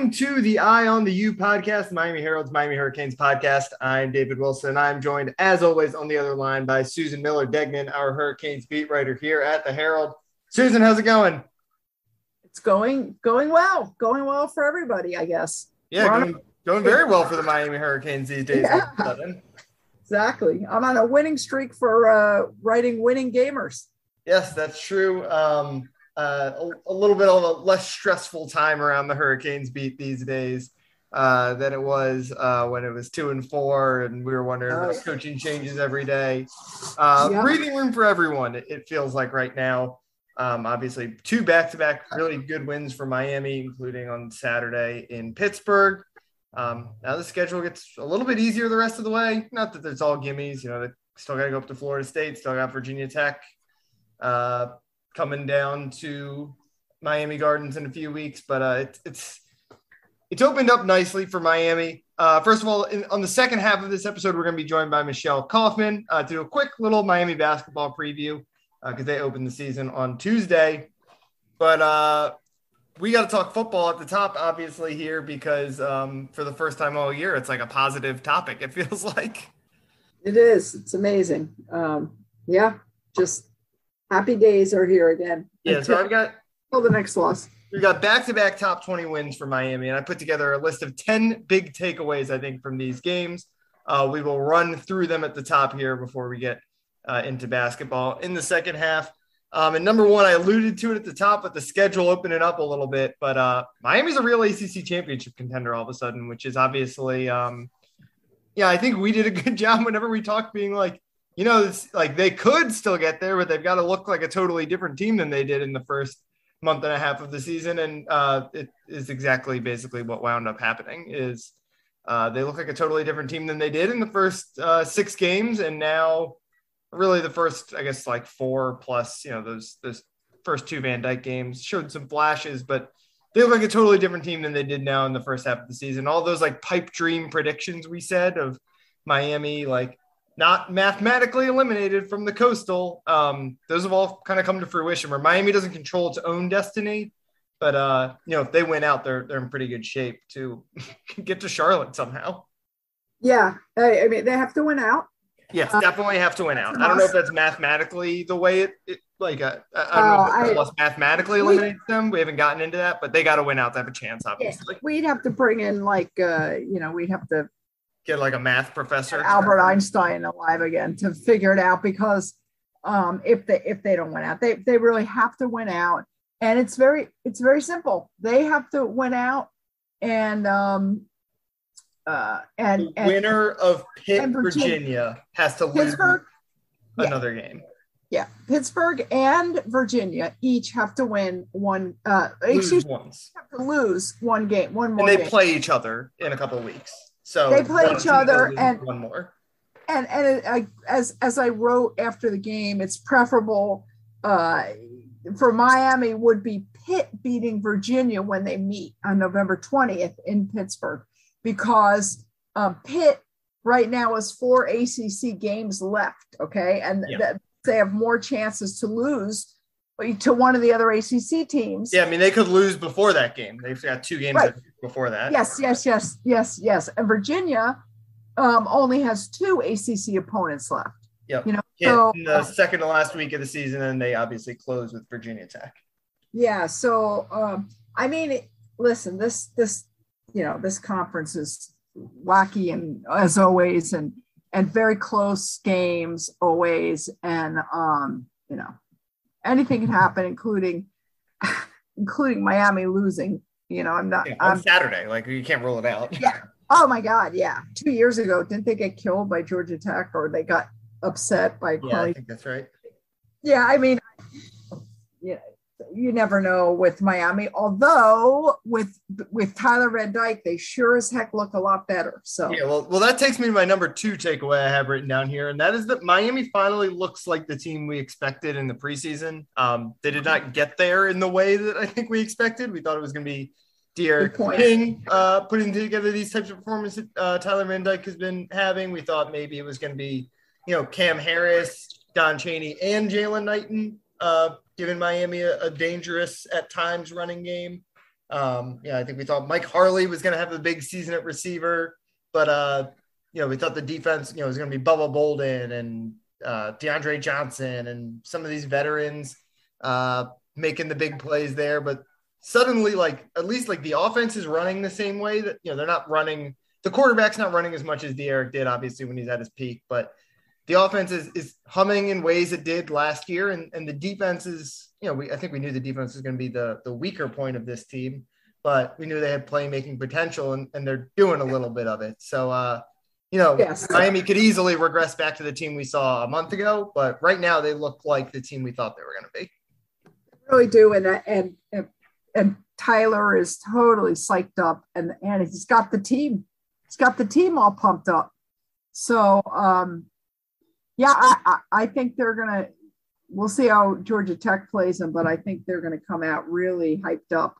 welcome to the Eye on the U podcast, Miami Herald's Miami Hurricanes podcast. I'm David Wilson. I'm joined, as always, on the other line by Susan Miller Degnan, our Hurricanes beat writer here at the Herald. Susan, how's it going? It's going going well, going well for everybody, I guess. Yeah, going, going, very well for the Miami Hurricanes these days. Yeah. Exactly. I'm on a winning streak for uh, writing winning gamers. Yes, that's true. Um, uh, a, a, little bit of a less stressful time around the Hurricanes beat these days uh, than it was uh, when it was two and four, and we were wondering about oh. coaching changes every day. Uh, yeah. Breathing room for everyone. It, it, feels like right now. Um, obviously, two back-to-back really good wins for Miami, including on Saturday in Pittsburgh. Um, now the schedule gets a little bit easier the rest of the way. Not that it's all gimmies. You know, they still got to go up to Florida State, still got Virginia Tech. Uh, coming down to Miami Gardens in a few weeks, but uh, it's it's it's opened up nicely for Miami. Uh, first of all, in, on the second half of this episode, we're going to be joined by Michelle Kaufman uh, to do a quick little Miami basketball preview because uh, they opened the season on Tuesday. But uh, we got to talk football at the top, obviously, here because um, for the first time all year, it's like a positive topic. It feels like it is. It's amazing. Um, yeah, just happy days are here again. Yeah, so I've got till the next loss. We got back-to-back top 20 wins for Miami, and I put together a list of 10 big takeaways I think from these games. Uh, we will run through them at the top here before we get uh, into basketball in the second half. Um, and number one, I alluded to it at the top, but the schedule opening up a little bit. But uh, Miami's a real ACC championship contender all of a sudden, which is obviously, um, yeah, I think we did a good job whenever we talked, being like, you know, it's like they could still get there, but they've got to look like a totally different team than they did in the first month and a half of the season. And uh, it is exactly basically what wound up happening is uh, they look like a totally different team than they did in the first uh, six games. And now really the first, I guess, like four plus, you know, those, those first two Van Dyke games showed some flashes, but they look like a totally different team than they did now in the first half of the season. All those like pipe dream predictions we said of Miami, like not mathematically eliminated from the coastal. Um, those have all kind of come to fruition where Miami doesn't control its own destiny. But uh, you know, if they win out, they're they're in pretty good shape to get to Charlotte somehow. Yeah, I, I mean they have to win out. Yes, uh, definitely have to win out. I don't know if that's mathematically the way it, it like uh, I don't know if oh, I, mathematically eliminates them. We haven't gotten into that, but they got to win out to have a chance. Obviously, yeah, we'd have to bring in like uh, you know we'd have to get like a math professor albert einstein alive again to figure it out because um, if they if they don't win out they, they really have to win out and it's very it's very simple they have to win out and um uh and, the winner of pitt virginia, virginia, has to lose another yeah. game yeah pittsburgh and virginia each have to win one uh lose excuse once. have to lose one game one more and they game. play each other in a couple of weeks so they play each other and one more. And and it, I, as as I wrote after the game, it's preferable uh, for Miami would be Pitt beating Virginia when they meet on November 20th in Pittsburgh because um, Pitt right now has four ACC games left. Okay, and yeah. th- they have more chances to lose to one of the other ACC teams. Yeah, I mean they could lose before that game. They've got two games right. before that. Yes, yes, yes, yes, yes. And Virginia um, only has two ACC opponents left. Yep. You know, so, in the uh, second to last week of the season, and they obviously close with Virginia Tech. Yeah. So um, I mean, listen, this this you know this conference is wacky and as always, and and very close games always, and um, you know anything can happen, including including Miami losing. You know, I'm not yeah, on I'm, Saturday. Like you can't rule it out. Yeah. Oh my God. Yeah. Two years ago, didn't they get killed by Georgia Tech or they got upset by? Yeah, I think that's right. Yeah, I mean, yeah, you never know with Miami. Although with with Tyler Van Dyke, they sure as heck look a lot better. So yeah, well, well, that takes me to my number two takeaway I have written down here, and that is that Miami finally looks like the team we expected in the preseason. Um, they did not get there in the way that I think we expected. We thought it was going to be D'Eriq King uh, putting together these types of performances uh, Tyler Van Dyke has been having. We thought maybe it was going to be, you know, Cam Harris, Don Chaney, and Jalen Knighton uh, Miami a, a, dangerous at times running game. Um, yeah, I think we thought Mike Harley was going to have a big season at receiver, but uh, you know, we thought the defense, you know, was going to be Bubba Bolden and uh, DeAndre Johnson and some of these veterans uh, making the big plays there. But suddenly, like at least like the offense is running the same way that you know they're not running. The quarterback's not running as much as D'Eriq did, obviously, when he's at his peak, but the offense is, is humming in ways it did last year, and, and the defense is, you know, we I think we knew the defense was going to be the the weaker point of this team, but we knew they had playmaking potential, and, and they're doing a little bit of it. So, uh, you know, yes. Miami could easily regress back to the team we saw a month ago, but right now they look like the team we thought they were going to be. Really do, and and and, and Tyler is totally psyched up, and and he's got the team, he's got the team all pumped up. So, um, yeah, I, I, think they're gonna. We'll see how Georgia Tech plays them, but I think they're going to come out really hyped up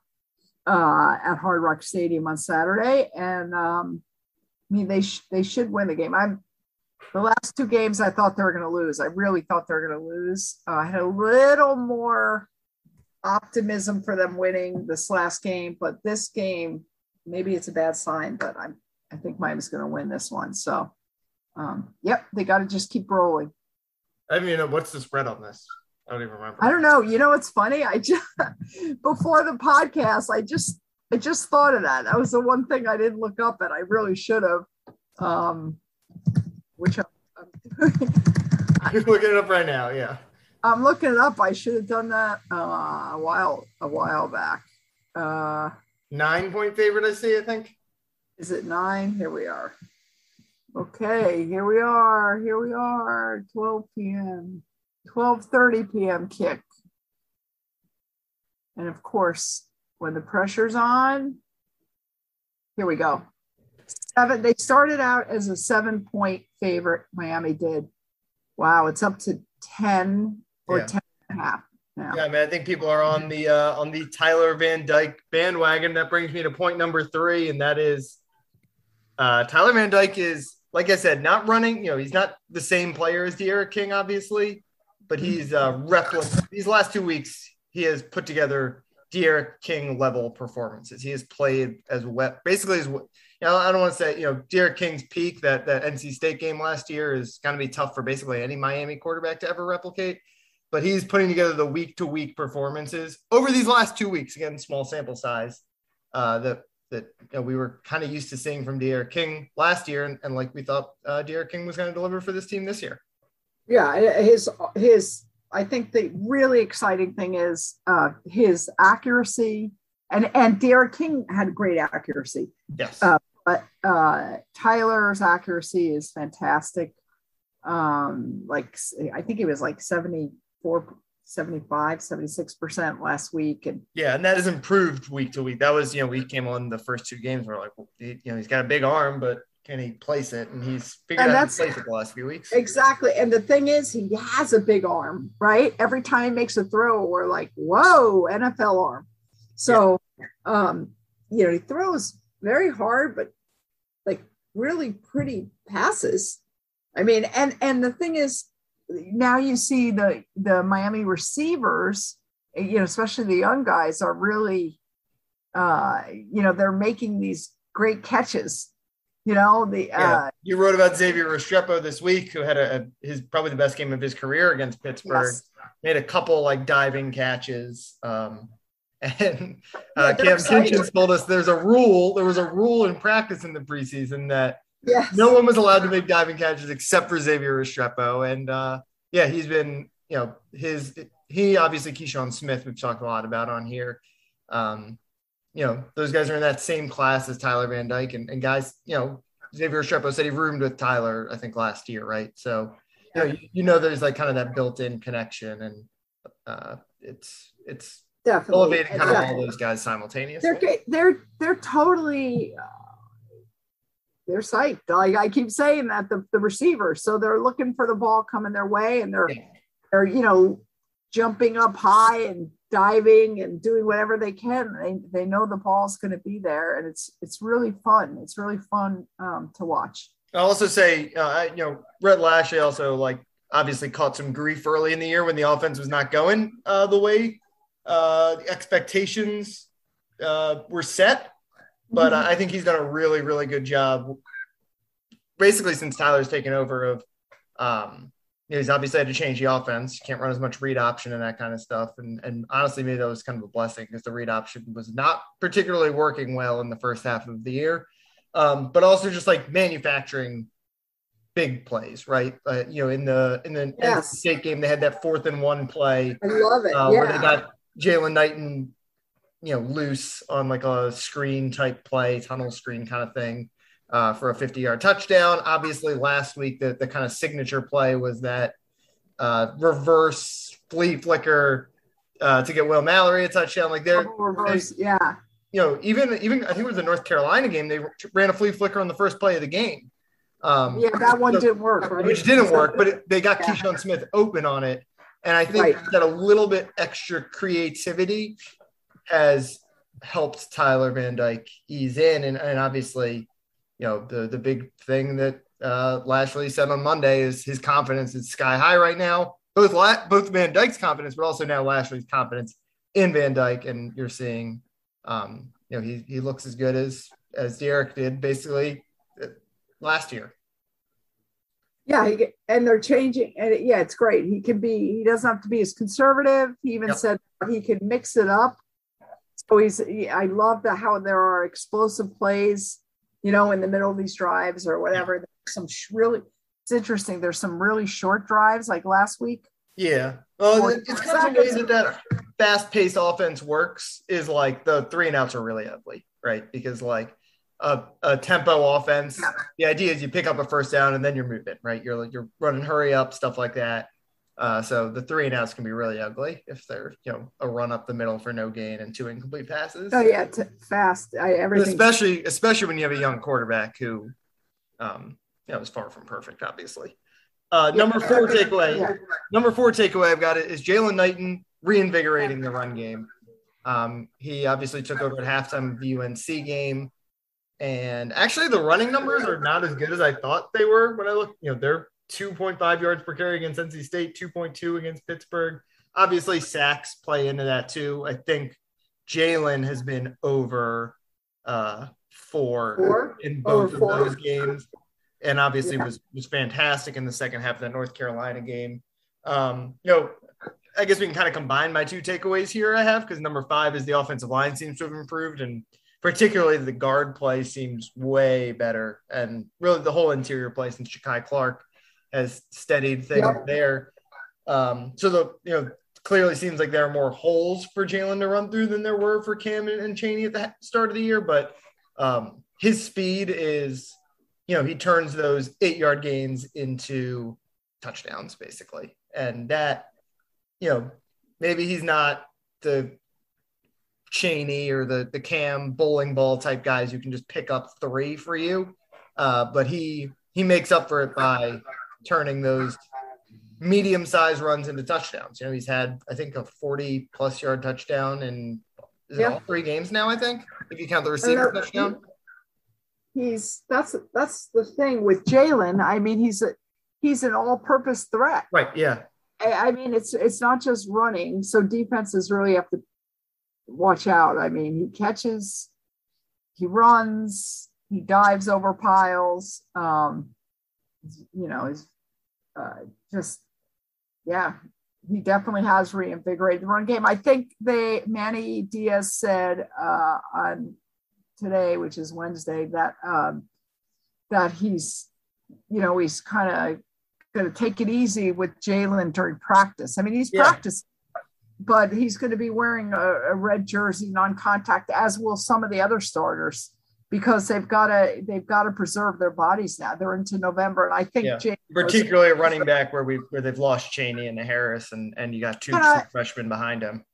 uh, at Hard Rock Stadium on Saturday, and um, I mean they sh- they should win the game. I'm the last two games I thought they were going to lose. I really thought they were going to lose. Uh, I had a little more optimism for them winning this last game, but this game maybe it's a bad sign. But I'm I think Miami's going to win this one. So um, yep, they got to just keep rolling. I mean, what's the spread on this? I don't even remember. I don't know. You know, it's funny. I just before the podcast, I just I just thought of that. That was the one thing I didn't look up, and I really should have. Um, which I'm, you're looking it up right now. Yeah, I'm looking it up. I should have done that uh, a while a while back. Uh, nine point favorite, I see. I think. Is it nine? Here we are. Okay, here we are. Here we are. 12 p.m. 12:30 p.m. kick. And of course, when the pressure's on, here we go. Seven. They started out as a seven-point favorite. Miami did. Wow, it's up to 10 or yeah. 10 and a half. Now. Yeah, I mean, I think people are on the uh, on the Tyler Van Dyke bandwagon. That brings me to point number three, and that is uh, Tyler Van Dyke is like I said, not running. You know, he's not the same player as D'Eriq King, obviously, but he's uh, replica. These last two weeks, he has put together D'Eriq King level performances. He has played as well, basically as you know. I don't want to say you know D'Eriq King's peak that that NC State game last year is going to be tough for basically any Miami quarterback to ever replicate. But he's putting together the week to week performances over these last two weeks. Again, small sample size. Uh, that that you know, we were kind of used to seeing from D'Eriq King last year, and, and like we thought uh, D'Eriq King was going to deliver for this team this year. Yeah, his his. I think the really exciting thing is uh, his accuracy, and and D'Eriq King had great accuracy. Yes, uh, but uh, Tyler's accuracy is fantastic. Um, like I think he was like seventy four 75, 76% last week. And yeah, and that has improved week to week. That was, you know, we came on the first two games. We're like, well, you know, he's got a big arm, but can he place it? And he's figured and out to place it the last few weeks. Exactly. And the thing is, he has a big arm, right? Every time he makes a throw, we're like, whoa, NFL arm. So, yeah. um, you know, he throws very hard, but like really pretty passes. I mean, and and the thing is, now you see the the Miami receivers, you know, especially the young guys, are really, uh, you know, they're making these great catches. You know, the yeah. uh, you wrote about Xavier Restrepo this week, who had a, a, his probably the best game of his career against Pittsburgh. Yes. Made a couple like diving catches. Um, and uh, yeah, Cam Kinchens told us there's a rule. There was a rule in practice in the preseason that Yes. No one was allowed to make diving catches except for Xavier Restrepo. And uh, yeah, he's been, you know, his, he obviously Keyshawn Smith, we've talked a lot about on here. Um, you know, those guys are in that same class as Tyler Van Dyke and, and guys, you know, Xavier Restrepo said he roomed with Tyler, I think last year, right? So, you know, you, you know, there's like kind of that built-in connection and uh, it's, it's definitely elevating kind of all those guys simultaneously. They're, they're, they're totally, uh, they're psyched. Like I keep saying that the, the receiver. So they're looking for the ball coming their way and they're they're, you know, jumping up high and diving and doing whatever they can. They they know the ball's going to be there and it's it's really fun. It's really fun um, to watch. I'll also say, uh, you know, Rhett Lashlee also like obviously caught some grief early in the year when the offense was not going uh, the way uh, the expectations uh, we're set, but Mhm. I think he's done a really, really good job. Basically, since Tyler's taken over, of um, you know, he's obviously had to change the offense. You can't run as much read option and that kind of stuff. And and honestly, maybe that was kind of a blessing because the read option was not particularly working well in the first half of the year. Um, but also just like manufacturing big plays, right? Uh, you know, in the in the Yes. NC State game, they had that fourth and one play I love it. uh, yeah. where they got Jalen Knighton, you know, loose on like a screen type play, tunnel screen kind of thing uh, for a 50 yard touchdown. Obviously, last week, the, the kind of signature play was that uh, reverse flea flicker uh, to get Will Mallory a touchdown. Like they're, Double reverse. Yeah. you know, even, even I think it was the North Carolina game, they ran a flea flicker on the first play of the game. Um, Yeah, that one so- didn't work, right? which didn't work, but it, they got Yeah. Keyshawn Smith open on it. And I think Right. that a little bit extra creativity has helped Tyler Van Dyke ease in. And, and obviously, you know, the, the big thing that uh, Lashlee said on Monday is his confidence is sky high right now. Both La- both Van Dyke's confidence, but also now Lashlee's confidence in Van Dyke. And you're seeing, um, you know, he, he looks as good as as D'Eriq did basically uh, last year. Yeah, he, and they're changing, and yeah, it's great. He can be. He doesn't have to be as conservative. He even Yep. said he can mix it up. He, I love the how there are explosive plays, you know, in the middle of these drives or whatever. There's some sh- really. It's interesting. There's some really short drives, like last week. Yeah. Well, it's kind of the way that that fast-paced offense works is like the three and outs are really ugly, right? Because like a, a tempo offense, Yeah. the idea is you pick up a first down and then you're moving, right? You're like you're running hurry up stuff like that. Uh, so the three and outs can be really ugly if they're you know a run up the middle for no gain and two incomplete passes. Oh yeah, t- fast. I everything. especially especially when you have a young quarterback who, um, you know, is far from perfect, obviously. Uh, number four takeaway. Yeah. Number four takeaway I've got it is Jalen Knighton reinvigorating the run game. Um, he obviously took over at halftime of the UNC game. And actually, the running numbers are not as good as I thought they were when I look. You know, they're 2.5 yards per carry against NC State, 2.2 against Pittsburgh. Obviously, sacks play into that too. I think Jalen has been over uh, four, Four? in both Over of four? those games, and obviously Yeah. was was fantastic in the second half of that North Carolina game. Um, you know, I guess we can kind of combine my two takeaways here. I have because number five is the offensive line seems to have improved, and particularly the guard play seems way better, and really the whole interior play since Jakai Clark has steadied things Yep. there. Um, so the you know clearly seems like there are more holes for Jalen to run through than there were for Cam and, and Chaney at the start of the year, but um, his speed is, you know, he turns those eight yard gains into touchdowns basically, and that, you know, maybe he's not the Chaney or the the Cam bowling ball type guys who can just pick up three for you, uh, but he he makes up for it by turning those medium sized runs into touchdowns. You know, he's had I think a 40 plus yard touchdown in is it Yeah. all three games now, I think, if you count the receiver know. touchdown. He's that's that's the thing with Jalen. I mean, he's a he's an all-purpose threat. Right. Yeah. I, I mean, it's it's not just running. So defenses really have to watch out. I mean, he catches, he runs, he dives over piles. Um, you know, he's uh, just yeah, he definitely has reinvigorated the run game. I think they Manny Diaz said uh, on today, which is Wednesday, that um, that he's you know he's kind of going to take it easy with Jalen during practice. I mean, he's Yeah. practicing, but he's going to be wearing a, a red jersey, non-contact, as will some of the other starters, because they've got to they've got to preserve their bodies now. They're into November, and I think Yeah. Particularly a running back where we where they've lost Chaney and Harris and and you got two I- freshmen behind him.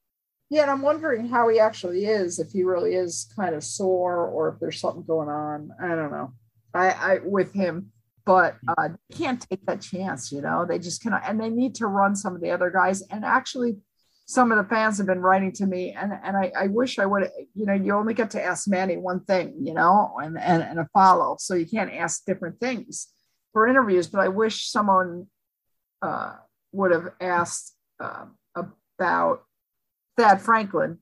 Yeah, and I'm wondering how he actually is, if he really is kind of sore or if there's something going on. I don't know. I, I with him, but uh they can't take that chance, you know. They just cannot and they need to run some of the other guys. And actually some of the fans have been writing to me and and I, I wish I would, you know, you only get to ask Manny one thing, you know, and, and and a follow. So you can't ask different things for interviews, but I wish someone uh would have asked uh, about Thad Franklin,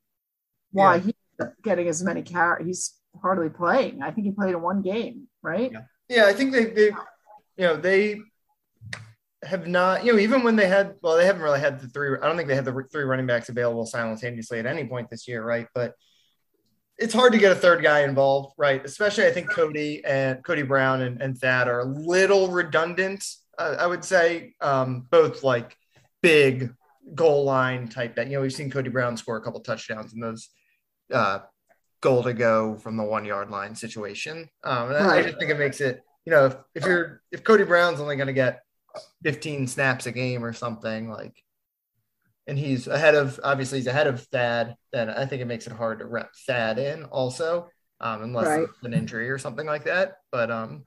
why Yeah. he getting as many carries. He's hardly playing. I think he played in one game, right? Yeah, yeah I think they, they, you know, they have not, you know, even when they had, well, they haven't really had the three. I don't think they had the three running backs available simultaneously at any point this year, right? But it's hard to get a third guy involved, right? Especially, I think Cody and Cody Brown and, and Thad are a little redundant. Uh, I would say um, both like big goal line type that you know we've seen Cody Brown score a couple touchdowns in those uh, goal to go from the one yard line situation. Um. I just think it makes it you know if, if you're if Cody Brown's only going to get 15 snaps a game or something like and he's ahead of obviously he's ahead of Thad, then I think it makes it hard to rep Thad in also, um, unless right. it's an injury or something like that. But um,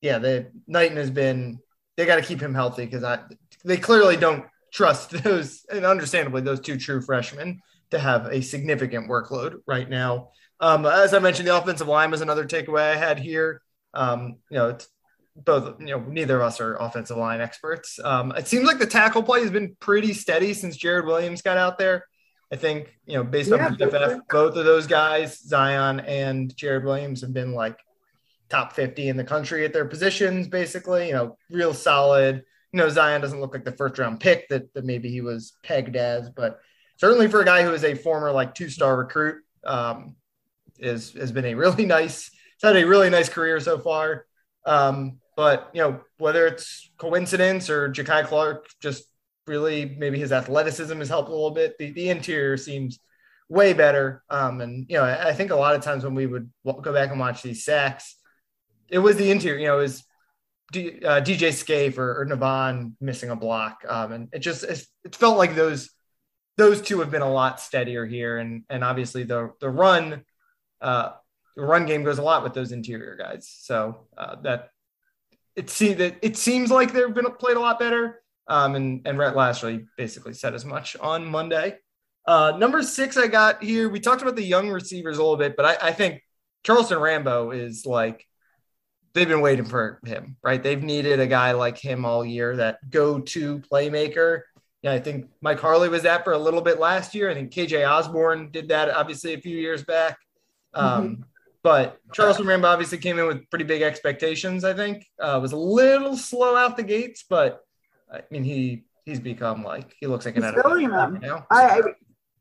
yeah, the Knighton has been they got to keep him healthy because I they clearly don't trust those and understandably those two true freshmen to have a significant workload right now. Um, as I mentioned, the offensive line was another takeaway I had here. Um, you know, it's both, you know, neither of us are offensive line experts. Um, it seems like the tackle play has been pretty steady since Jarrid Williams got out there. I think, you know, based yeah, on PFF, both of those guys, Zion and Jarrid Williams, have been like top 50 in the country at their positions, basically, you know, real solid. You know, Zion doesn't look like the first round pick that, that maybe he was pegged as, but certainly for a guy who is a former like two star recruit, um, is has been a really nice, it's had a really nice career so far. Um, but you know, whether it's coincidence or Jakai Clark just really maybe his athleticism has helped a little bit. The, the interior seems way better. Um, and you know, I, I, think a lot of times when we would go back and watch these sacks, it was the interior. You know, it was D, uh, DJ Scaife or, or Navaughn missing a block, um, and it just it felt like those those two have been a lot steadier here. And and obviously the the run. Uh, the run game goes a lot with those interior guys, so uh, that it seems that it seems like they've been played a lot better. Um, and and Rhett Lashlee basically said as much on Monday. Uh, number six, I got here. We talked about the young receivers a little bit, but I, I think Charleston Rambo is like they've been waiting for him, right? They've needed a guy like him all year, that go-to playmaker. Yeah, I think Mike Harley was that for a little bit last year. I think KJ Osborne did that obviously a few years back. Um, mm-hmm. But Charleston Rambo obviously came in with pretty big expectations. I think uh, was a little slow out the gates, but I mean he he's become like he looks like an NFL. You I, I,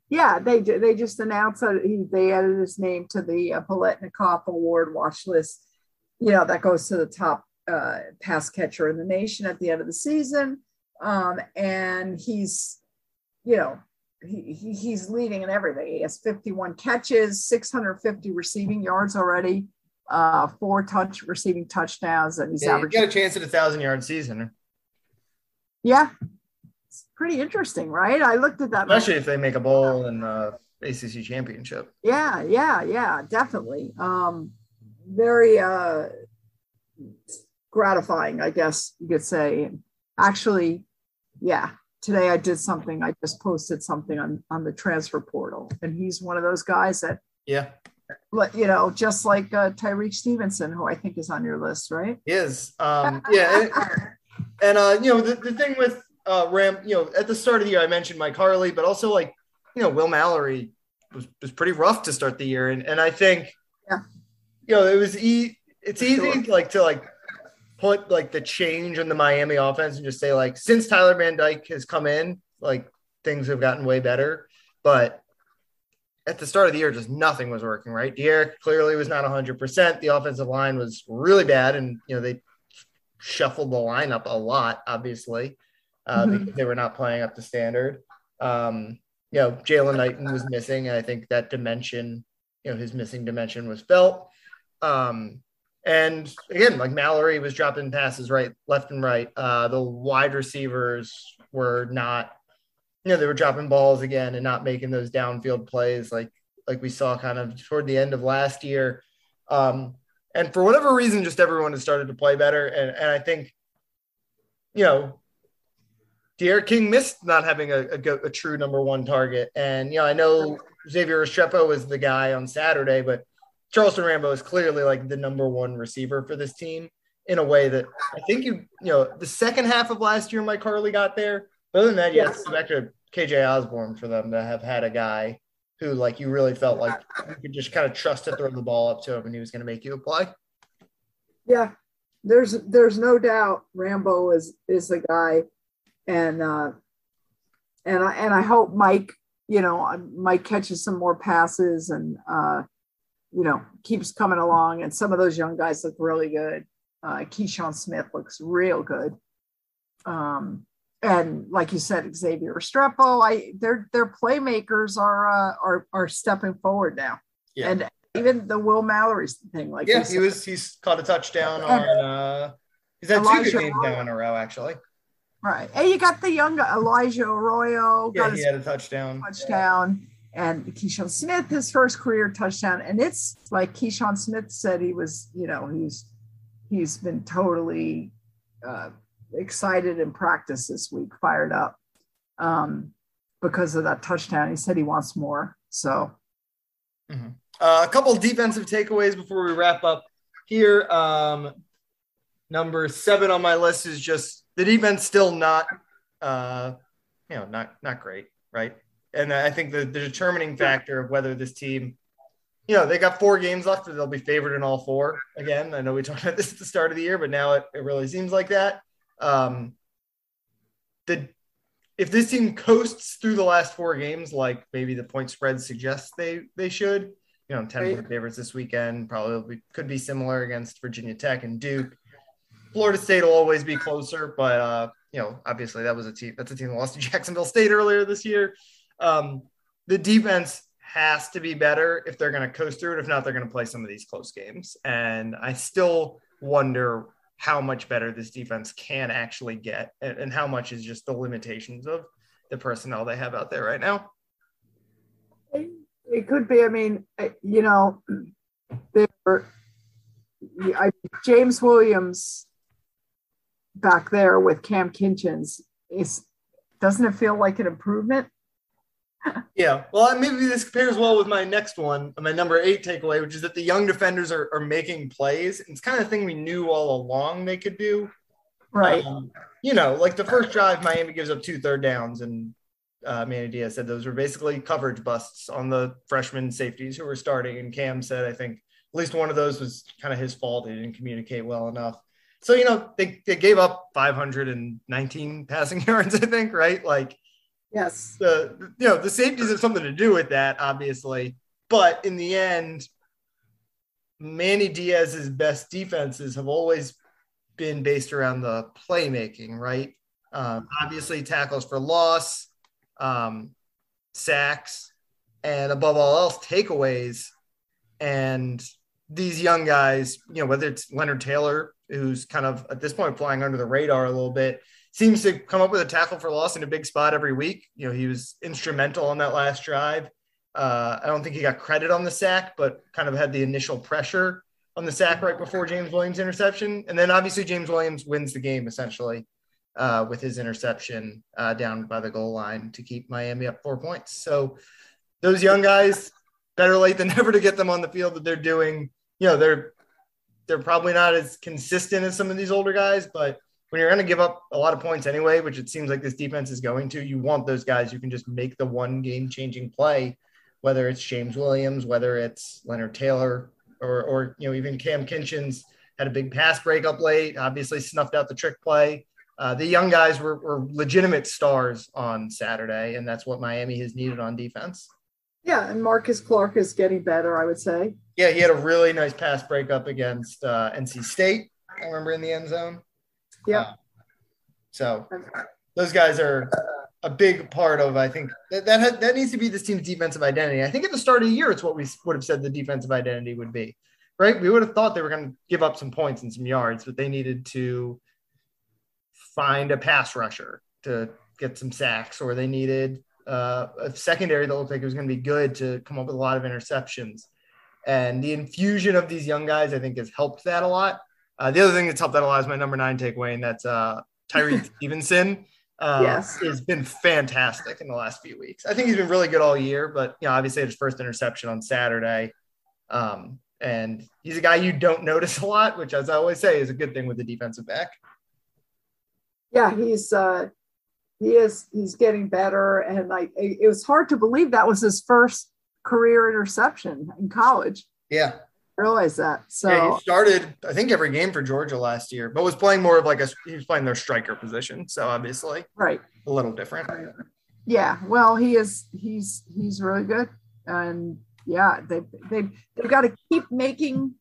yeah, they they just announced that he, they added his name to the uh, Biletnikoff Award watch list. You know that goes to the top uh, pass catcher in the nation at the end of the season, um, and he's you know he, he's leading in everything. He has 51 catches, 650 receiving yards already, uh, four touch receiving touchdowns, and he's yeah, averaging. Got a chance at a thousand yard season. Yeah, it's pretty interesting, right? I looked at that, especially if they make a bowl and uh, ACC championship. Yeah, yeah, yeah, definitely. Um, very uh, gratifying, I guess you could say. Actually, yeah, today I did something. I just posted something on on the transfer portal, and he's one of those guys that yeah, but you know, just like uh, Tyrique Stevenson, who I think is on your list, right? He is. Um, yeah, and, and uh, you know the, the thing with uh, Ram, you know, at the start of the year I mentioned Mike Harley, but also like you know Will Mallory was was pretty rough to start the year, and and I think yeah, you know it was e- it's easy sure. like to like put like the change in the Miami offense and just say like since Tyler Van Dyke has come in, like things have gotten way better. But at the start of the year, just nothing was working, right? D'Eriq clearly was not 100%. The offensive line was really bad. And, you know, they shuffled the lineup a lot, obviously, uh, mm-hmm. because they were not playing up to standard. Um, you know, Jalen Knighton was missing. And I think that dimension, you know, his missing dimension was felt. Um, and again, like Mallory was dropping passes right, left, and right. Uh, the wide receivers were not, you know, they were dropping balls again and not making those downfield plays like like we saw kind of toward the end of last year. Um, and for whatever reason, just everyone has started to play better. And, and I think, you know, D'Eriq King missed not having a, a, a, true number one target. And, you know, I know Xavier Restrepo was the guy on Saturday, but Charleston Rambo is clearly like the number one receiver for this team in a way that I think you, you know, the second half of last year, Mike Harley got there. But other than that, yeah, yes. back to KJ Osborne for them to have had a guy who like you really felt like you could just kind of trust to throw the ball up to him and he was going to make you a play? Yeah, there's there's no doubt Rambo is is the guy, and uh, and I and I hope Mike, you know, Mike catches some more passes and uh, you know keeps coming along. And some of those young guys look really good. Uh, Keyshawn Smith looks real good. Um, and like you said, Xavier Restrepo, I their their playmakers are uh, are are stepping forward now. Yeah. And even the Will Mallory thing, like yeah, he was he's caught a touchdown on uh he's had Elijah two good games now in a row actually. Right. And you got the young Elijah Arroyo. Yeah, he had a touchdown. Touchdown. And Keyshawn Smith, his first career touchdown. And it's like Keyshawn Smith said he was, you know, he's he's been totally uh, excited in practice this week, fired up um, because of that touchdown. He said he wants more. So, mm-hmm. uh, a couple defensive takeaways before we wrap up here. Um, number seven on my list is just the defense still not, uh, you know, not not great, right? And I think the, the determining factor of whether this team you know, they got four games left. They'll be favored in all four again. I know we talked about this at the start of the year, but now it, it really seems like that. Um, the if this team coasts through the last four games, like maybe the point spread suggests they they should, you know, ten right. favorites this weekend probably could be similar against Virginia Tech and Duke. Florida State will always be closer, but uh, you know, obviously that was a team that's a team that lost to Jacksonville State earlier this year. Um, the defense has to be better if they're going to coast through it. If not, they're going to play some of these close games. And I still wonder how much better this defense can actually get and, and how much is just the limitations of the personnel they have out there right now. It could be. I mean, you know, there. I, James Williams back there with Cam Kinchens is doesn't it feel like an improvement? Yeah. Well, maybe this compares well with my next one, my number eight takeaway, which is that the young defenders are, are making plays. It's kind of the thing we knew all along they could do. Right. Um, you know, like the first drive, Miami gives up two third downs, and uh, Manny Diaz said those were basically coverage busts on the freshman safeties who were starting. And Cam said, I think at least one of those was kind of his fault. He didn't communicate well enough. So, you know, they, they gave up 519 passing yards, I think, right? Like, Yes. The you know the safeties have something to do with that, obviously, but in the end, Manny Diaz's best defenses have always been based around the playmaking, right? Um, obviously, tackles for loss, um, sacks, and above all else, takeaways. And these young guys, you know, whether it's Leonard Taylor, who's kind of at this point flying under the radar a little bit, seems to come up with a tackle for loss in a big spot every week. You know, he was instrumental on that last drive. Uh, I don't think he got credit on the sack, but kind of had the initial pressure on the sack right before James Williams' interception. And then obviously James Williams wins the game essentially uh, with his interception uh, down by the goal line to keep Miami up four points. So those young guys, better late than never to get them on the field that they're doing. You know, they're they're probably not as consistent as some of these older guys, but when you're going to give up a lot of points anyway, which it seems like this defense is going to, you want those guys who can just make the one game changing play, whether it's James Williams, whether it's Leonard Taylor, or, or you know, even Cam Kinchens had a big pass breakup late, obviously snuffed out the trick play. Uh, the young guys were, were legitimate stars on Saturday, and that's what Miami has needed on defense. Yeah, and Marcus Clark is getting better, I would say. Yeah, he had a really nice pass breakup against uh, NC State. I remember in the end zone. Yeah. Uh, so those guys are a big part of I think that that, that needs to be this team's defensive identity. I think at the start of the year, it's what we would have said the defensive identity would be, right? We would have thought they were going to give up some points and some yards, but they needed to find a pass rusher to get some sacks, or they needed uh, a secondary that looked like it was going to be good to come up with a lot of interceptions. And the infusion of these young guys, I think, has helped that a lot. Uh, the other thing that's helped that a lot is my number nine takeaway, and that's uh, Tyrique Stevenson. Uh, yes, has been fantastic in the last few weeks. I think he's been really good all year, but you know, obviously his first interception on Saturday, um, and he's a guy you don't notice a lot, which, as I always say, is a good thing with the defensive back. Yeah, he's uh, he is he's getting better, and like it was hard to believe that was his first career interception in college. Yeah. Realize that. So yeah, he started, I think, every game for Georgia last year, but was playing more of like a he was playing their striker position. So obviously, right, a little different. Yeah, well, he is. He's he's really good, and yeah, they they they've got to keep making,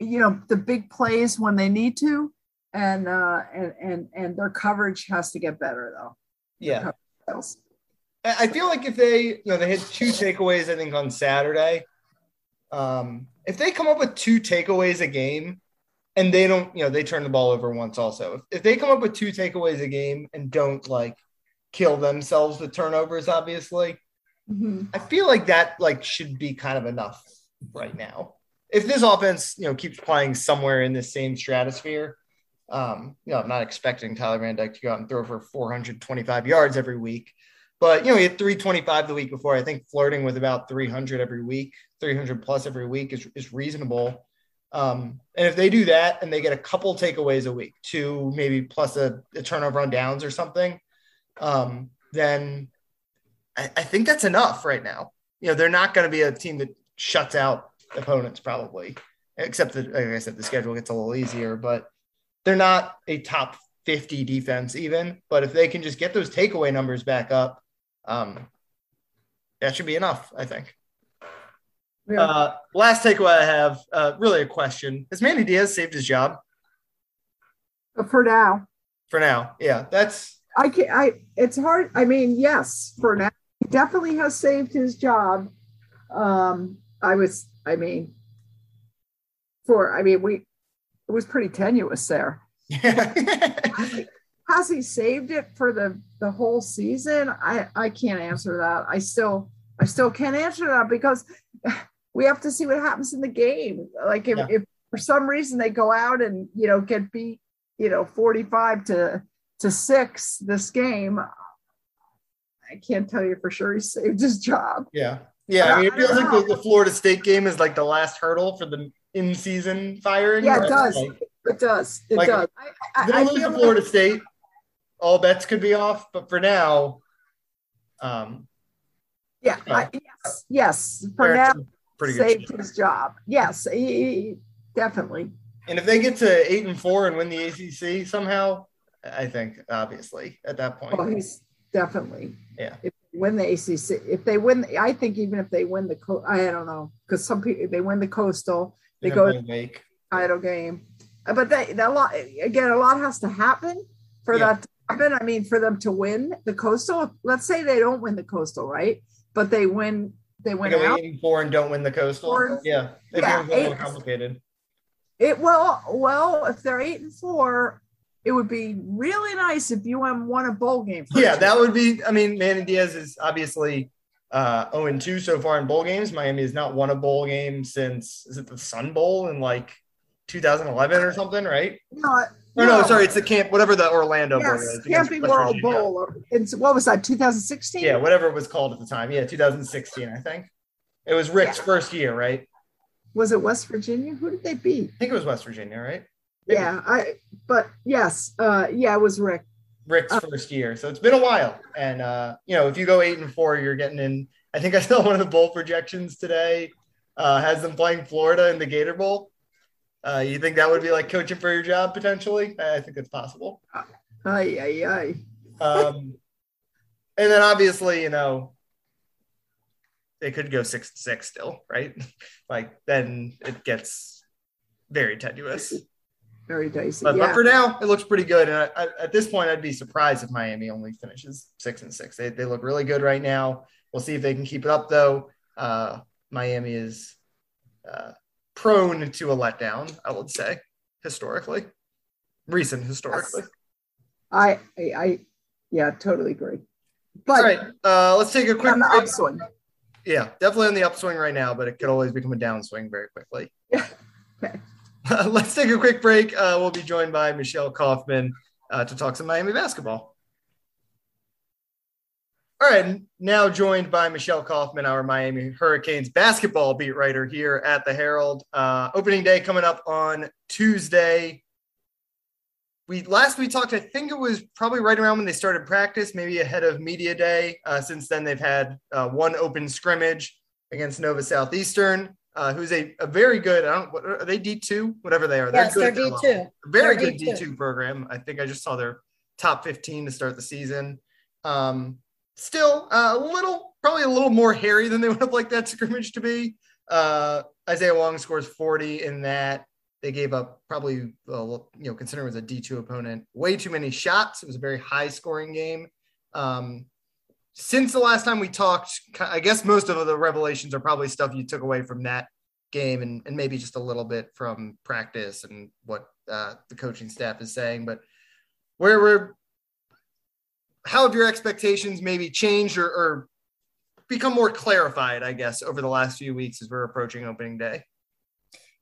you know, the big plays when they need to, and uh and and and their coverage has to get better though. Yeah. I feel like if they, you know, they had two takeaways, I think, on Saturday. Um, if they come up with two takeaways a game and they don't, you know, they turn the ball over once also. If, if they come up with two takeaways a game and don't like kill themselves with turnovers, obviously, mm-hmm. I feel like that like should be kind of enough right now. If this offense, you know, keeps playing somewhere in the same stratosphere, um, you know, I'm not expecting Tyler Van Dyke to go out and throw for 425 yards every week. But you know, he had 325 the week before. I think flirting with about 300 every week, 300 plus every week is, is reasonable. Um, and if they do that and they get a couple takeaways a week, two maybe plus a, a turnover on downs or something, um, then I, I, think that's enough right now. You know, they're not going to be a team that shuts out opponents probably, except that, like I said, the schedule gets a little easier, but they're not a top 50 defense even. But if they can just get those takeaway numbers back up, um, that should be enough, I think. Yeah. Uh, last takeaway I have, uh, really a question: Has Manny Diaz saved his job? For now. For now, yeah, that's. I can't. I. It's hard. I mean, yes, for now, he definitely has saved his job. Um, I was. I mean, for. I mean, we. It was pretty tenuous there. Yeah. has he saved it for the the whole season? I I can't answer that. I still I still can't answer that because we have to see what happens in the game. Like if, yeah. if for some reason they go out and you know get beat, you know, 45 to to 6 this game, I can't tell you for sure he saved his job. Yeah. Yeah, I mean, it feels like the, the, Florida State game is like the last hurdle for the in-season firing. Yeah, it does. Like, it does. It like, does. I, I, I lose to Florida like, State all bets could be off, but for now, um, yeah, I, yes, yes, for now, pretty saved his job. Yes, he, he, definitely. And if they get to eight and four and win the ACC somehow, I think obviously at that point, oh, he's definitely yeah. If they win the ACC, if they win, I think even if they win the, co- I don't know, because some people they win the coastal, they, go to the title game, but they, a lot again, a lot has to happen for yeah. that happen. I mean, for them to win the coastal, let's say they don't win the coastal, right? But they win, they win they out. Eight and four and don't win the coastal. Four, yeah, it yeah, a little complicated. It well, well, if they're eight and four, it would be really nice if UM won a bowl game. Yeah, that would be. I mean, Manny Diaz is obviously uh 0 and 2 so far in bowl games. Miami has not won a bowl game since is it the Sun Bowl in like 2011 or something, right? No, no, no, sorry, it's the camp, whatever the Orlando yes, Bowl is. Camping World Bowl. It's, what was that, 2016? Yeah, whatever it was called at the time. Yeah, 2016, I think. It was Richt's yeah. first year, right? Was it West Virginia? Who did they beat? I think it was West Virginia, right? Maybe. Yeah, I. But yes, uh, yeah, it was Richt. Richt's uh, first year, so it's been a while. And uh, you know, if you go eight and four, you're getting in. I think I saw one of the bowl projections today uh, has them playing Florida in the Gator Bowl. Uh, you think that would be like coaching for your job potentially? I think it's possible. Aye, aye, aye. um, and then obviously, you know, they could go six to six still, right? like then it gets very tenuous. Very dicey. But, yeah. but for now, it looks pretty good. And I, I, at this point, I'd be surprised if Miami only finishes six and six. They, they look really good right now. We'll see if they can keep it up, though. Uh, Miami is uh, prone to a letdown, I would say, historically, recent historically. I, I, I yeah, totally agree. But All right, uh, let's take a quick on the upswing. Yeah, definitely on the upswing right now, but it could always become a downswing very quickly. Yeah. okay. let's take a quick break. Uh, we'll be joined by Michelle Kaufman uh, to talk some Miami basketball. All right, now joined by Michelle Kaufman, our Miami Hurricanes basketball beat writer here at the Herald. Uh, opening day coming up on Tuesday. We last we talked, I think it was probably right around when they started practice, maybe ahead of media day. Uh, since then, they've had uh, one open scrimmage. against Nova Southeastern, uh, who's a, a very good. I don't. What, are they D two? Whatever they are. They're yes, they're D two. Very they're good D two program. I think I just saw their top fifteen to start the season. Um, still uh, a little, probably a little more hairy than they would have liked that scrimmage to be. Uh, Isaiah Wong scores 40 in that. They gave up probably, well, you know, considering it was a D2 opponent, way too many shots. It was a very high scoring game. Um, since the last time we talked, I guess most of the revelations are probably stuff you took away from that game and, and maybe just a little bit from practice and what uh, the coaching staff is saying. But where we're, how have your expectations maybe changed or, or become more clarified, I guess, over the last few weeks as we're approaching opening day?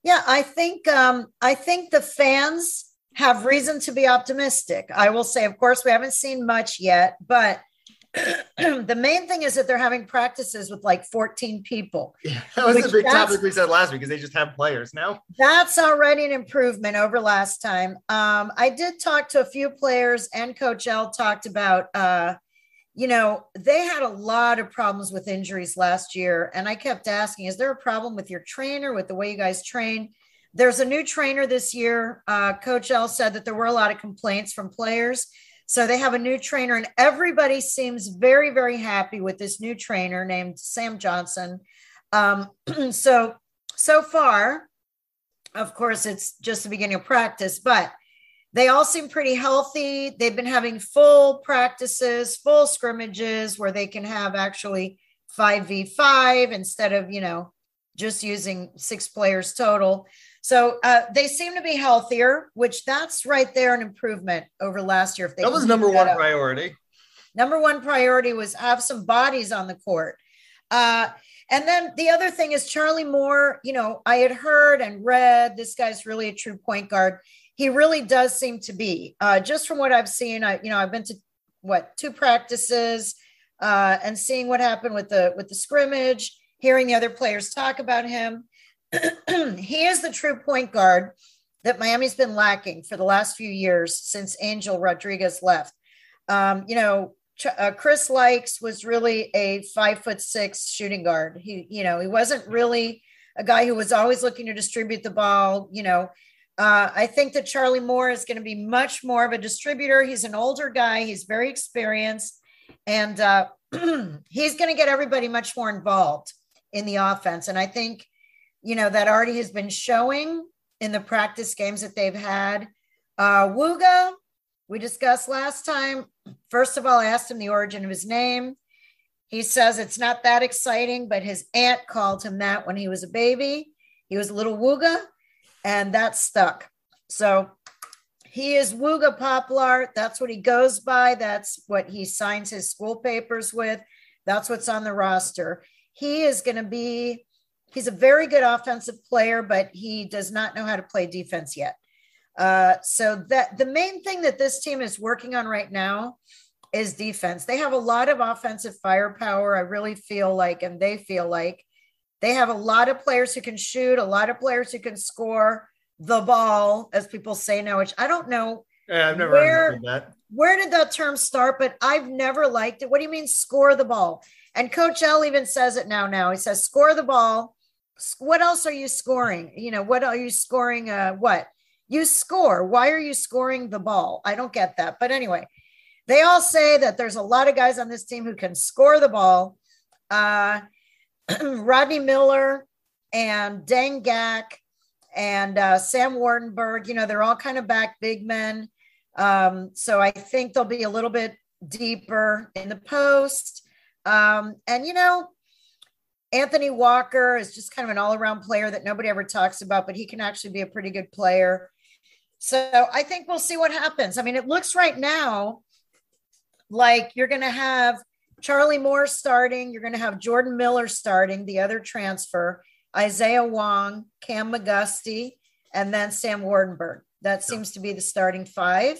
Yeah, I think um, I think the fans have reason to be optimistic. I will say, of course, we haven't seen much yet, but the main thing is that they're having practices with like 14 people. Yeah, that was the big topic we said last week because they just have players now. That's already an improvement over last time. Um, I did talk to a few players, and Coach L talked about uh, you know, they had a lot of problems with injuries last year. And I kept asking, is there a problem with your trainer, with the way you guys train? There's a new trainer this year. Uh, Coach L said that there were a lot of complaints from players. So they have a new trainer, and everybody seems very, very happy with this new trainer named Sam Johnson. Um, so, so far, of course, it's just the beginning of practice, but they all seem pretty healthy. They've been having full practices, full scrimmages where they can have actually 5v5 instead of, you know, just using six players total. So uh, they seem to be healthier, which that's right there an improvement over last year. If they that was number one up. priority. Number one priority was have some bodies on the court. Uh, and then the other thing is Charlie Moore. You know, I had heard and read this guy's really a true point guard he really does seem to be. Uh, just from what I've seen, I you know I've been to what two practices uh, and seeing what happened with the with the scrimmage, hearing the other players talk about him. he is the true point guard that Miami's been lacking for the last few years since Angel Rodriguez left. Um, you know, uh, Chris Lykes was really a five foot six shooting guard. He, you know, he wasn't really a guy who was always looking to distribute the ball. You know, uh, I think that Charlie Moore is going to be much more of a distributor. He's an older guy, he's very experienced, and uh, he's going to get everybody much more involved in the offense. And I think, you know, that already has been showing in the practice games that they've had. Uh, Wooga, we discussed last time. First of all, I asked him the origin of his name. He says it's not that exciting, but his aunt called him that when he was a baby. He was a little Wooga and that stuck. So he is Wooga Poplar. That's what he goes by. That's what he signs his school papers with. That's what's on the roster. He is going to be, he's a very good offensive player, but he does not know how to play defense yet. Uh, so that the main thing that this team is working on right now is defense. They have a lot of offensive firepower. I really feel like, and they feel like they have a lot of players who can shoot, a lot of players who can score the ball, as people say now, which I don't know. Yeah, I've never where, that. Where did that term start? But I've never liked it. What do you mean score the ball? And Coach L even says it now. Now he says score the ball. What else are you scoring? You know, what are you scoring? Uh, what you score? Why are you scoring the ball? I don't get that. But anyway, they all say that there's a lot of guys on this team who can score the ball. Uh, Rodney Miller and Deng Gak and uh, Sam Waardenburg, you know, they're all kind of back big men. Um, so I think they'll be a little bit deeper in the post. Um, and, you know, Anthony Walker is just kind of an all around player that nobody ever talks about, but he can actually be a pretty good player. So I think we'll see what happens. I mean, it looks right now like you're going to have Charlie Moore starting. You're going to have Jordan Miller starting, the other transfer, Isaiah Wong, Cam McGusty, and then Sam Waardenburg. That seems to be the starting five.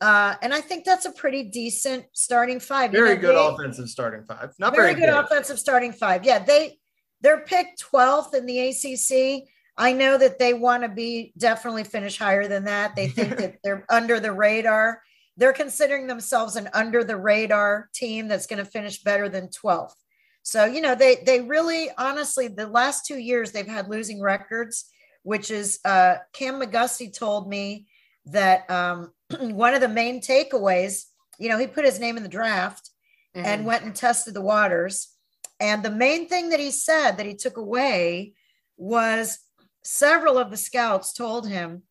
Uh, and I think that's a pretty decent starting five. Very you know, good they, offensive starting five. Not very, very good, good offensive starting five. Yeah, they they're picked 12th in the ACC. I know that they want to be definitely finish higher than that. They think that they're under the radar they're considering themselves an under the radar team that's going to finish better than 12th. So, you know, they they really honestly the last 2 years they've had losing records, which is uh Cam McGusty told me that um one of the main takeaways, you know, he put his name in the draft mm-hmm. and went and tested the waters. And the main thing that he said that he took away was several of the scouts told him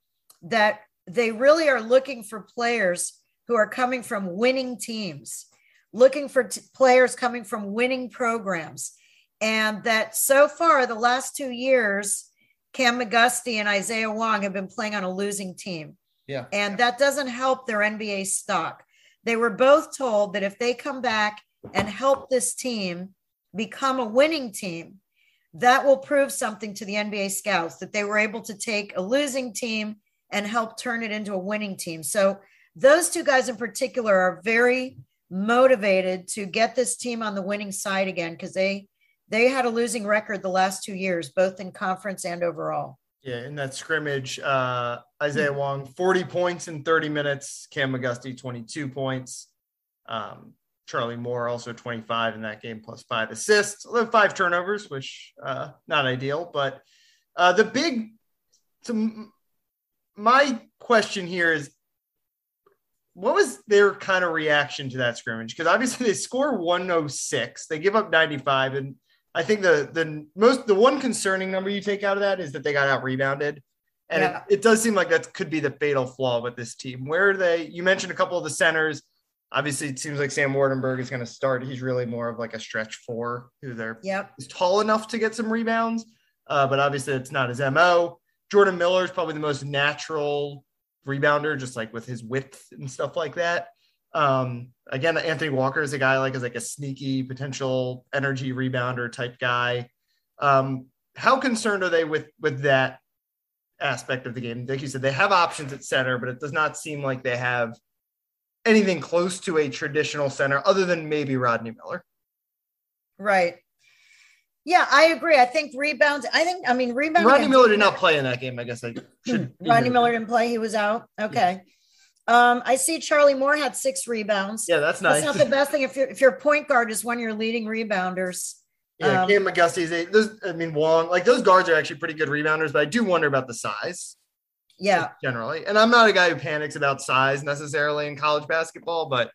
that they really are looking for players who are coming from winning teams, looking for t- players coming from winning programs. And that so far, the last two years, Cam McGusty and Isaiah Wong have been playing on a losing team. Yeah. And that doesn't help their NBA stock. They were both told that if they come back and help this team become a winning team, that will prove something to the NBA scouts that they were able to take a losing team and help turn it into a winning team. So those two guys in particular are very motivated to get this team on the winning side again because they they had a losing record the last two years, both in conference and overall. Yeah, in that scrimmage, uh, Isaiah Wong, 40 points in 30 minutes. Cam McGusty, 22 points. Um, Charlie Moore also 25 in that game, plus five assists, five turnovers, which uh, not ideal. But uh, the big, to my question here is, what was their kind of reaction to that scrimmage? Because obviously they score 106, they give up 95, and I think the the most the one concerning number you take out of that is that they got out rebounded. And yeah. it, it does seem like that could be the fatal flaw with this team. Where are they? You mentioned a couple of the centers obviously it seems like Sam Waardenburg is going to start. He's really more of like a stretch four who they're yep. is tall enough to get some rebounds, uh, but obviously it's not his mo. Jordan Miller is probably the most natural rebounder, just like with his width and stuff like that. Um, again, Anthony Walker is a guy like is like a sneaky potential energy rebounder type guy. Um, how concerned are they with with that aspect of the game? Like you said, they have options at center, but it does not seem like they have anything close to a traditional center other than maybe Rodney Miller. Right. Yeah, I agree. I think rebounds. I think. I mean, rebound. Rodney Miller did not play in that game. I guess I should. Rodney Miller didn't play. He was out. Okay. Yeah. Um, I see Charlie Moore had six rebounds. Yeah, that's nice. That's not the best thing if you're if your point guard is one of your leading rebounders. Yeah, um, Cam McGusty's a, those. I mean, Wong, like those guards are actually pretty good rebounders, but I do wonder about the size. Yeah. Generally. And I'm not a guy who panics about size necessarily in college basketball, but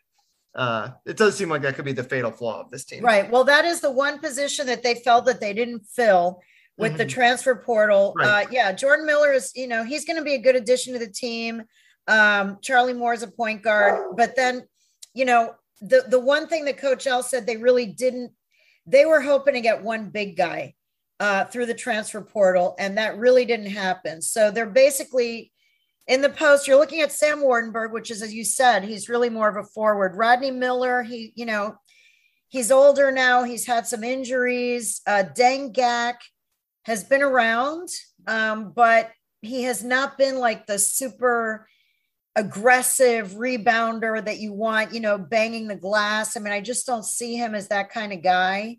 uh, it does seem like that could be the fatal flaw of this team. Right. Well, that is the one position that they felt that they didn't fill with mm-hmm. the transfer portal. Right. Uh, yeah, Jordan Miller is, you know, he's going to be a good addition to the team. Um, Charlie Moore is a point guard, but then, you know, the the one thing that Coach L said they really didn't. They were hoping to get one big guy uh, through the transfer portal, and that really didn't happen. So they're basically in the post. You're looking at Sam Waardenburg, which is, as you said, he's really more of a forward. Rodney Miller, he, you know, he's older now. He's had some injuries. Uh, Deng Gak has been around, um, but he has not been like the super aggressive rebounder that you want, you know, banging the glass. I mean, I just don't see him as that kind of guy.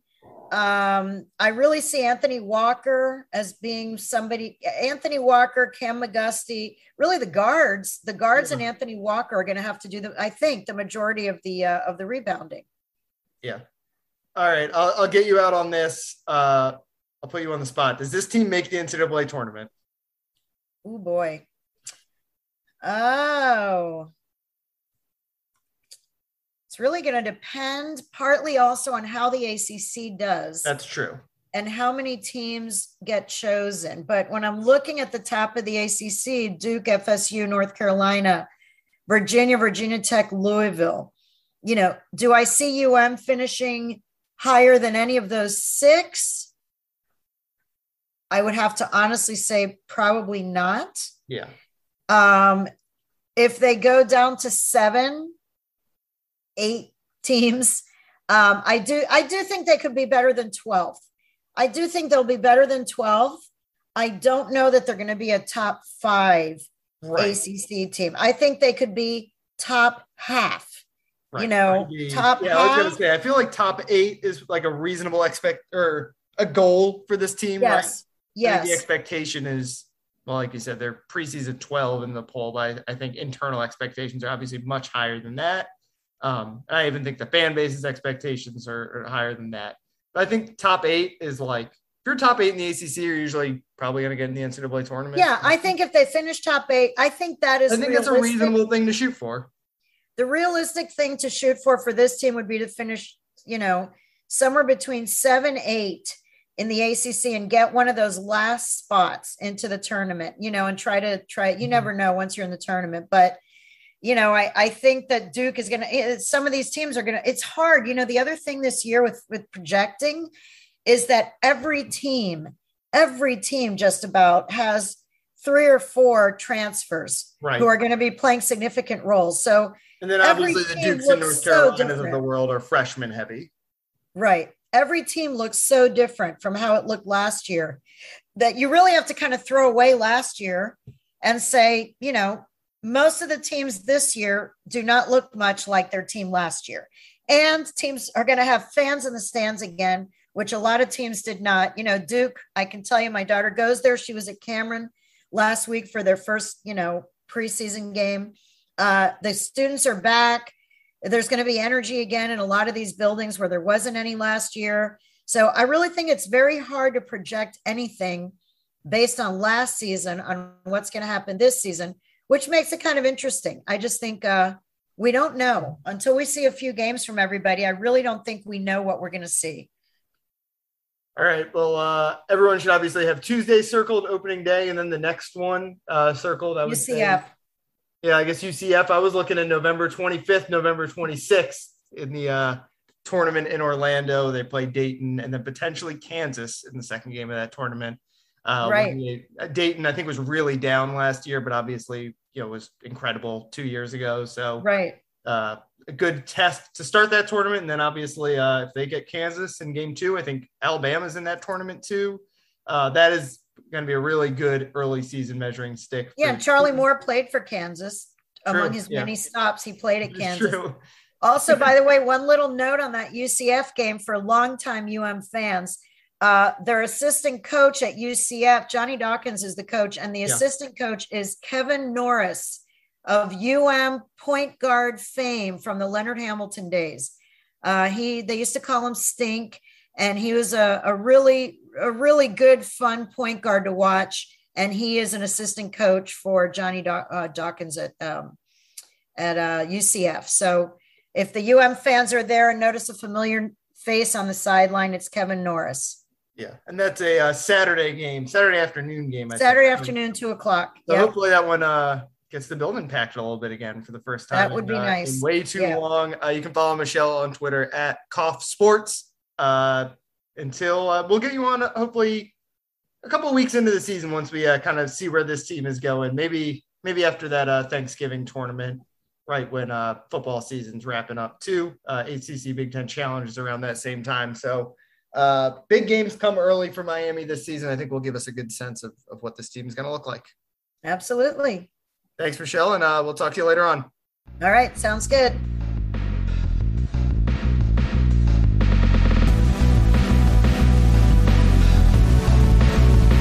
Um, I really see Anthony Walker as being somebody, Anthony Walker, Cam McGusty, really the guards, the guards yeah. and Anthony Walker are going to have to do the, I think the majority of the, uh, of the rebounding. Yeah. All right. I'll, I'll get you out on this. Uh, I'll put you on the spot. Does this team make the NCAA tournament? Oh boy. Oh, it's really going to depend partly also on how the ACC does. That's true. And how many teams get chosen. But when I'm looking at the top of the ACC, Duke, FSU, North Carolina, Virginia, Virginia Tech, Louisville, you know, do I see UM finishing higher than any of those six? I would have to honestly say probably not. Yeah. Um, if they go down to seven, eight teams. Um, I do I do think they could be better than 12. I do think they'll be better than 12. I don't know that they're going to be a top five right. ACC team. I think they could be top half. Right. You know, top. Yeah, half. I was going to say. I feel like top eight is like a reasonable expect or a goal for this team. Yes. Right? Yes. The expectation is well, like you said, they're preseason 12 in the poll, but I think internal expectations are obviously much higher than that. Um, I even think the fan base's expectations are, are higher than that. But I think top eight is like if you're top eight in the ACC, you're usually probably going to get in the NCAA tournament. Yeah, I think if they finish top eight, I think that is. I think that's a reasonable thing to shoot for. The realistic thing to shoot for for this team would be to finish, you know, somewhere between seven, eight in the ACC and get one of those last spots into the tournament, you know, and try to try. You mm-hmm. never know once you're in the tournament, but you know, I, I think that Duke is going to, eh, some of these teams are going to, it's hard. You know, the other thing this year with, with projecting is that every team, every team just about has three or four transfers right. who are going to be playing significant roles. So, and then obviously the Dukes and North Carolinas so of the world are freshman heavy. Right. Every team looks so different from how it looked last year that you really have to kind of throw away last year and say, you know, most of the teams this year do not look much like their team last year. And teams are going to have fans in the stands again, which a lot of teams did not. You know, Duke, I can tell you, my daughter goes there. She was at Cameron last week for their first, you know, preseason game. Uh, the students are back. There's going to be energy again in a lot of these buildings where there wasn't any last year. So I really think it's very hard to project anything based on last season on what's going to happen this season which makes it kind of interesting. I just think uh, we don't know until we see a few games from everybody. I really don't think we know what we're going to see. All right. Well, uh, everyone should obviously have Tuesday circled opening day, and then the next one uh, circled. I would UCF. Say. Yeah, I guess UCF. I was looking at November 25th, November 26th in the uh, tournament in Orlando. They play Dayton and then potentially Kansas in the second game of that tournament. Uh, right. Dayton, I think, was really down last year, but obviously you know was incredible two years ago. So right, uh, a good test to start that tournament, and then obviously uh, if they get Kansas in game two, I think Alabama's in that tournament too. Uh, that is going to be a really good early season measuring stick. Yeah, Charlie Moore played for Kansas. True. Among his yeah. many stops, he played at Kansas. True. Also, by the way, one little note on that UCF game for longtime UM fans uh, their assistant coach at UCF, Johnny Dawkins, is the coach, and the yeah. assistant coach is Kevin Norris of UM point guard fame from the Leonard Hamilton days. Uh, he they used to call him Stink, and he was a, a really a really good, fun point guard to watch. And he is an assistant coach for Johnny Daw- uh, Dawkins at um, at UCF. Uh, so if the UM fans are there and notice a familiar face on the sideline, it's Kevin Norris. Yeah, and that's a uh, Saturday game, Saturday afternoon game. I Saturday think. afternoon, two o'clock. So hopefully that one uh, gets the building packed a little bit again for the first time. That would be uh, nice. way too yeah. long. Uh, you can follow Michelle on Twitter at KaufSports. Uh, until uh, we'll get you on, hopefully, a couple weeks into the season once we kind of see where this team is going. Maybe maybe after that Thanksgiving tournament, right when football season's wrapping up too. ACC Big Ten Challenge is around that same time, so. Uh, big games come early for Miami this season. I think will give us a good sense of, of what this team is going to look like. Absolutely. Thanks, Michelle, and uh, we'll talk to you later on. All right. Sounds good.